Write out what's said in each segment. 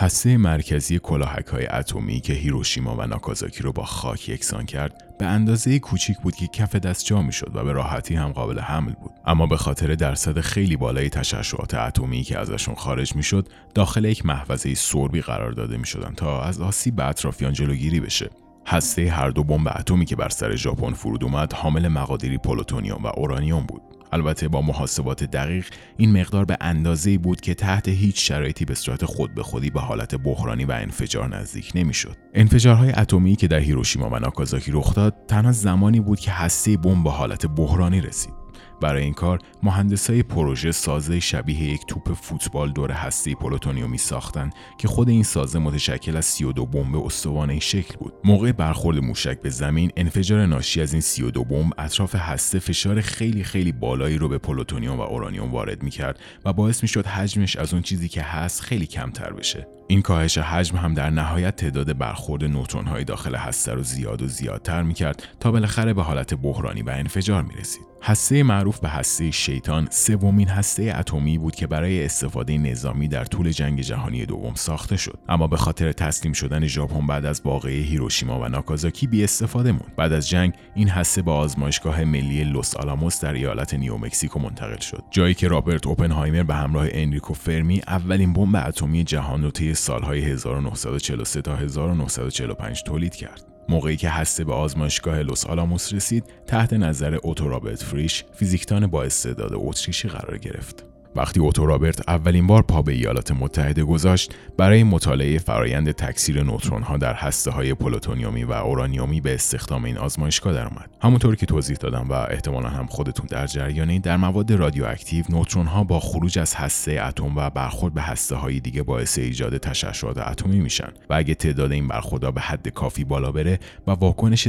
هسته مرکزی کلاهک های اتمی که هیروشیما و ناکازاکی رو با خاک یکسان کرد به اندازه کوچیک بود که کف دست جا می‌شد و به راحتی هم قابل حمل بود. اما به خاطر درصد خیلی بالای تشعشعات اتمی که ازشون خارج می‌شد داخل یک محفظه سربی قرار داده می‌شدند تا از آسیب به اطرافیان جلوگیری بشه. هسته هر دو بمب اتمی که بر سر ژاپن فرود اومد حامل مقادیری پلوتونیوم و اورانیوم بود. البته با محاسبات دقیق این مقدار به اندازه‌ای بود که تحت هیچ شرایطی به صورت خود به خودی به حالت بحرانی و انفجار نزدیک نمی‌شد. انفجارهای اتمی که در هیروشیما و ناکازاکی رخ داد تنها زمانی بود که هسته بمب به حالت بحرانی رسید. برای این کار مهندسای پروژه سازه شبیه یک توپ فوتبال دور هسته پلوتونیومی ساختن که خود این سازه متشکل از 32 بمب استوانه شکل بود. موقع برخورد موشک به زمین انفجار ناشی از این 32 بمب اطراف هسته فشار خیلی خیلی بالایی رو به پلوتونیوم و اورانیوم وارد می‌کرد و باعث می‌شد حجمش از اون چیزی که هست خیلی کمتر بشه. این کاهش حجم هم در نهایت تعداد برخورد نوترون های داخل هسته رو زیاد و زیادتر می‌کرد تا بالاخره به حالت بحرانی و انفجار می‌رسید. هسته معروف به هسته شیطان سومین هسته اتمی بود که برای استفاده نظامی در طول جنگ جهانی دوم ساخته شد. اما به خاطر تسلیم شدن ژاپن بعد از واقعه هیروشیما و ناکازاکی بی استفاده موند. بعد از جنگ این هسته به آزمایشگاه ملی لوس آلاموس در ایالت نیومکسیکو منتقل شد. جایی که رابرت اوپنهایمر به همراه انریکو فرمی اولین بمب اتمی جهان رو طی سالهای 1943 تا 1945 تولید کرد. موقعی که هسته به آزمایشگاه لوس آلاموس رسید تحت نظر اوتو رابرت فریش فیزیکدان با استعداد اتریشی قرار گرفت. وقتی اوتو رابرت اولین بار پا به ایالات متحده گذاشت برای مطالعه فرایند تکثیر نوترون ها در هسته های پلوتونیومی و اورانیومی به استخدام این آزمایشگاه درآمد. همونطور که توضیح دادم و احتمالا هم خودتون در جریانی در مواد رادیواکتیو نوترون ها با خروج از هسته اتم و برخورد به هسته های دیگه باعث ایجاد تشعشعات اتمی میشن. و اگه تعداد این برخوردها به حد کافی بالا بره و واکنش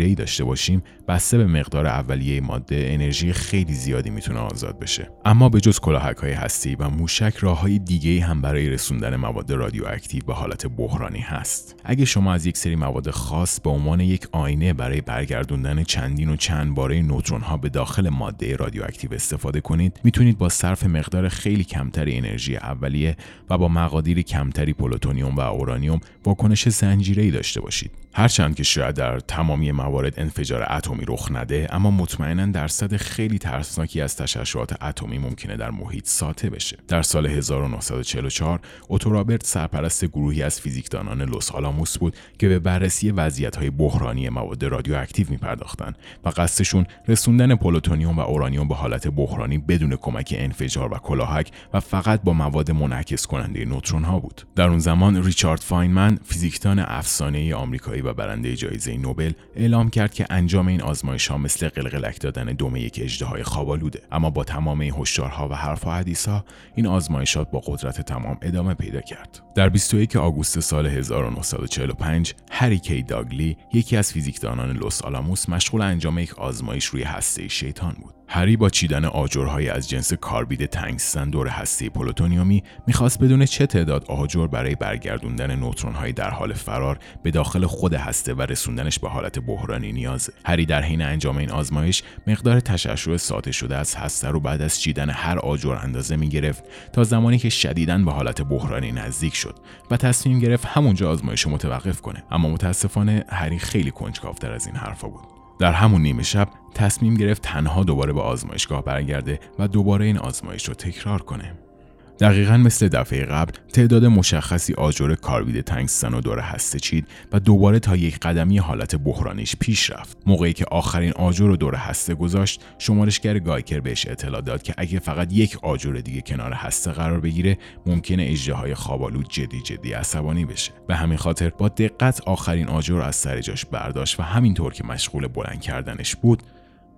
ای داشته باشیم بسته به مقدار اولیه ماده انرژی خیلی زیادی می‌تونه آزاد بشه. اما به جز کلاهک های هسته‌ای و موشک راه های دیگه هم برای رسوندن مواد رادیواکتیو به حالت بحرانی هست. اگه شما از یک سری مواد خاص به عنوان یک آینه برای برگردوندن چندین و چند باره نوترون ها به داخل ماده رادیواکتیو استفاده کنید می‌تونید با صرف مقدار خیلی کمتری انرژی اولیه و با مقادیر کمتری پلوتونیوم و اورانیوم واکنش زنجیره‌ای داشته باشید. هرچند که شاید در تمامی موارد انفجار اتمی رخ نده اما مطمئنا درصد خیلی ترسناکی از تشعشعات اتمی ممکنه در محیط ساطع بشه. در سال 1944 اوتو رابرت سرپرست گروهی از فیزیکدانان لوس آلاموس بود که به بررسی وضعیت‌های بحرانی مواد رادیواکتیو می‌پرداختند و قصدشون رسوندن پلوتونیوم و اورانیوم به حالت بحرانی بدون کمک انفجار و کلاهک و فقط با مواد منعکس کننده نوترون ها بود. در اون زمان ریچارد فاینمن فیزیکدان افسانه‌ای آمریکایی و برنده جایزه نوبل اعلام کرد که انجام این آزمایش ها مثل قلقلک دادن دم یک اژدهای خوابالوده اما با تمام این هشدارها و حرف و ها این آزمایشات با قدرت تمام ادامه پیدا کرد. در 21 آگوست سال 1945 هری کی داگلی یکی از فیزیکدانان لوس آلاموس مشغول انجام یک آزمایش روی هسته شیطان بود. هری با چیدن آجرهایی از جنس کاربید تنگستن دور هسته پلوتونیومی می‌خواست بدون چه تعداد آجر برای برگردوندن نوترونهایی در حال فرار به داخل خود هسته و رسوندنش به حالت بحرانی نیازه هری در حین انجام این آزمایش مقدار تشعشع ساطع شده از هسته رو بعد از چیدن هر آجر اندازه می‌گرفت تا زمانی که شدیداً به حالت بحرانی نزدیک شد و تصمیم گرفت همونجا آزمایش متوقف کنه. اما متاسفانه هری خیلی کنجکاوتر از این حرفا بود. در همون نیمه شب تصمیم گرفت تنها دوباره به آزمایشگاه برگرده و دوباره این آزمایش رو تکرار کنه. دقیقا مثل دفعه قبل تعداد مشخصی آجر کاربید تنگستن و دور هسته چید و دوباره تا یک قدمی حالت بحرانیش پیش رفت. موقعی که آخرین آجر رو دور هسته گذاشت شمارشگر گایکر بهش اطلاع داد که اگه فقط یک آجر دیگه کنار هسته قرار بگیره ممکنه اجده خوابالود جدی جدی عصبانی بشه. به همین خاطر با دقت آخرین آجر از سر جاش برداشت و همینطور که مشغول بلند کردنش بود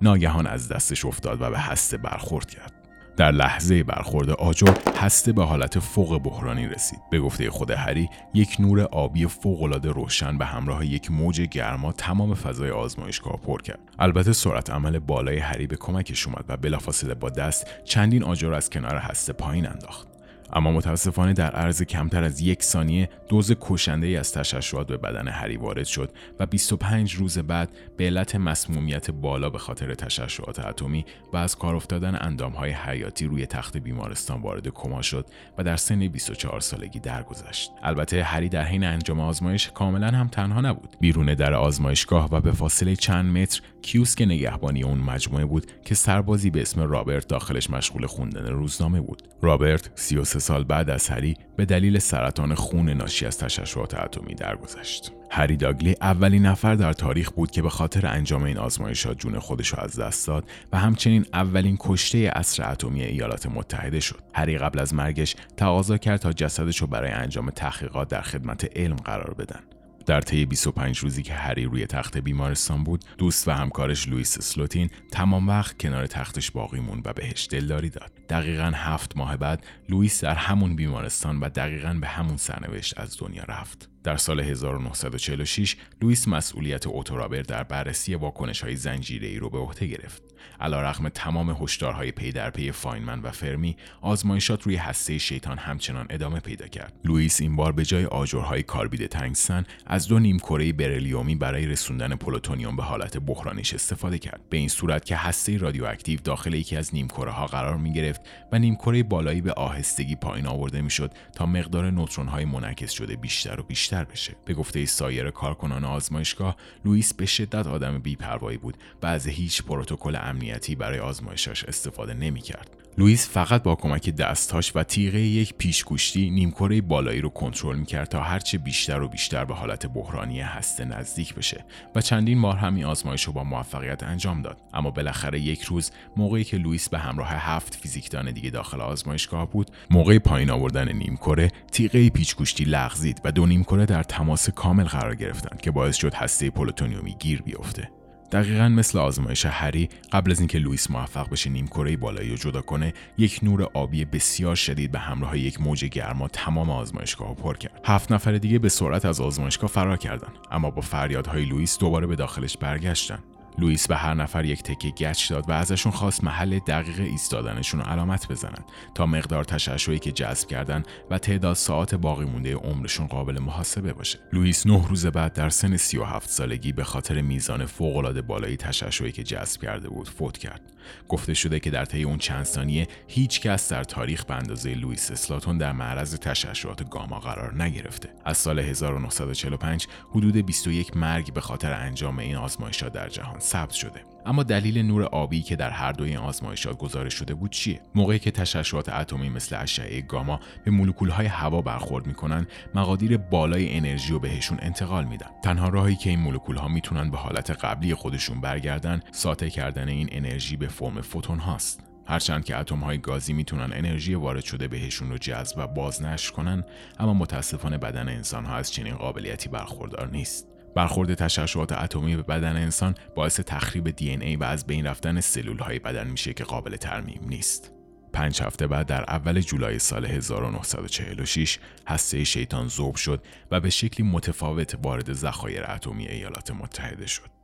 ناگهان از دستش افتاد و به هسته برخورد کرد. در لحظه برخورد آجر هسته به حالت فوق بحرانی رسید. به گفته خود هری یک نور آبی فوقالعاده روشن به همراه یک موج گرما تمام فضای آزمایشگاه پر کرد. البته سرعت عمل بالای هری به کمکش اومد و بلافاصله با دست چندین آجر از کنار هسته پایین انداخت. اما متاسفانه در عرض کمتر از یک ثانیه دوز کشنده ای از تشعشعات به بدن هری وارد شد و 25 روز بعد به علت مسمومیت بالا به خاطر تشعشعات اتمی و از کار افتادن اندامهای حیاتی روی تخت بیمارستان وارد کما شد و در سن 24 سالگی درگذشت. البته هری در حین انجام آزمایش کاملا هم تنها نبود. بیرون در آزمایشگاه و به فاصله چند متر کیوسک نگهبانی اون مجموعه بود که سربازی به اسم رابرت داخلش مشغول خوندن روزنامه بود. رابرت 33 سال بعد از هری به دلیل سرطان خون ناشی از تشعشعات اتمی درگذشت. هری داگلی اولین نفر در تاریخ بود که به خاطر انجام این آزمایشات جون خودش را از دست داد و همچنین اولین کشته اصر اتمی ایالات متحده شد. هری قبل از مرگش تقاضا کرد تا جسدش رو برای انجام تحقیقات در خدمت علم قرار بدن. در طی 25 روزی که هری روی تخت بیمارستان بود دوست و همکارش لوئیس سلوتین تمام وقت کنار تختش باقی موند و بهش دلداری داد. دقیقا هفت ماه بعد لوئیس در همون بیمارستان و دقیقا به همون سرنوشت از دنیا رفت. در سال 1946 لوئیس مسئولیت اوتو رابرت در بررسی واکنش های زنجیره ای رو به عهده گرفت. رغم تمام هشدارهای پی در پی فاینمن و فرمی، آزمایشات روی هسته شیطان همچنان ادامه پیدا کرد. لوئیس این بار به جای آجرهای کاربید تنگستن از دو نیمکره بریلیومی برای رسوندن پلوتونیوم به حالت بحرانیش استفاده کرد. به این صورت که هسته رادیواکتیو داخل یکی از نیمکره ها قرار می گرفت و نیمکره بالایی به آهستگی پایین آورده می‌شد تا مقدار نوترون های منعکس شده بیشتر و بیشتر بشه به گفته سایر کارکنان آزمایشگاه لوئیس به شدت آدم بیپروایی بود و از هیچ پروتکل امنیتی برای آزمایشش استفاده نمی‌کرد. لوئیس فقط با کمک دستاش و تیغه یک پیچگوشتی نیمکره بالایی رو کنترل می‌کرد تا هرچه بیشتر و بیشتر به حالت بحرانی هسته نزدیک بشه و چندین بار همین آزمایش رو با موفقیت انجام داد. اما بالاخره یک روز موقعی که لوئیس به همراه هفت فیزیکدان دیگه داخل آزمایشگاه بود موقع پایین آوردن نیمکره تیغه پیچگوشتی لغزید و دو نیمکره در تماس کامل قرار گرفتند که باعث شد هسته پلوتونیومی گیر بیفته. دقیقا مثل آزمایش هری قبل از اینکه لوئیس موفق بشه نیمکره بالایی رو جدا کنه یک نور آبی بسیار شدید به همراه یک موج گرما تمام آزمایشگاه رو پر کرد. هفت نفر دیگه به سرعت از آزمایشگاه فرار کردند اما با فریادهای لوئیس دوباره به داخلش برگشتن. لوئیس به هر نفر یک تکه گچ داد و ازشون خواست محل دقیق ایستادنشون رو علامت بزنن تا مقدار تشعشعی که جذب کردن و تعداد ساعت باقی مونده عمرشون قابل محاسبه باشه. لوئیس نه روز بعد در سن 37 سالگی به خاطر میزان فوق‌العاده بالای تشعشعی که جذب کرده بود فوت کرد. گفته شده که در طی اون چند ثانیه هیچ کس در تاریخ به اندازه لوئیس اسلاتون در معرض تشعشعات گاما قرار نگرفته. از سال 1945 حدود 21 مرگ به خاطر انجام این آزمایشات در جهان ثبت شده اما دلیل نور آبی که در هر دوی این آزمایشات گزارش شده بود چیه؟ موقعی که تشعشعات اتمی مثل اشعه گاما به مولکولهای هوا برخورد می‌کنن مقادیر بالای انرژی رو بهشون انتقال میدن. تنها راهی که این مولکولها می‌تونن به حالت قبلی خودشون برگردن ساطع کردن این انرژی به فرم فوتون هاست. هرچند که اتم های گازی می‌تونن انرژی وارد شده بهشون رو جذب و بازنشر کنن اما متاسفانه بدن انسان ها از چنین قابلیتی برخوردار نیست. برخورد تشعشعات اتمی به بدن انسان باعث تخریب دی ای و از بین رفتن سلول های بدن میشه که قابل ترمیم نیست. پنج هفته بعد در اول جولای سال 1946 هسته شیطان ذوب شد و به شکلی متفاوت وارد ذخایر اتمی ایالات متحده شد.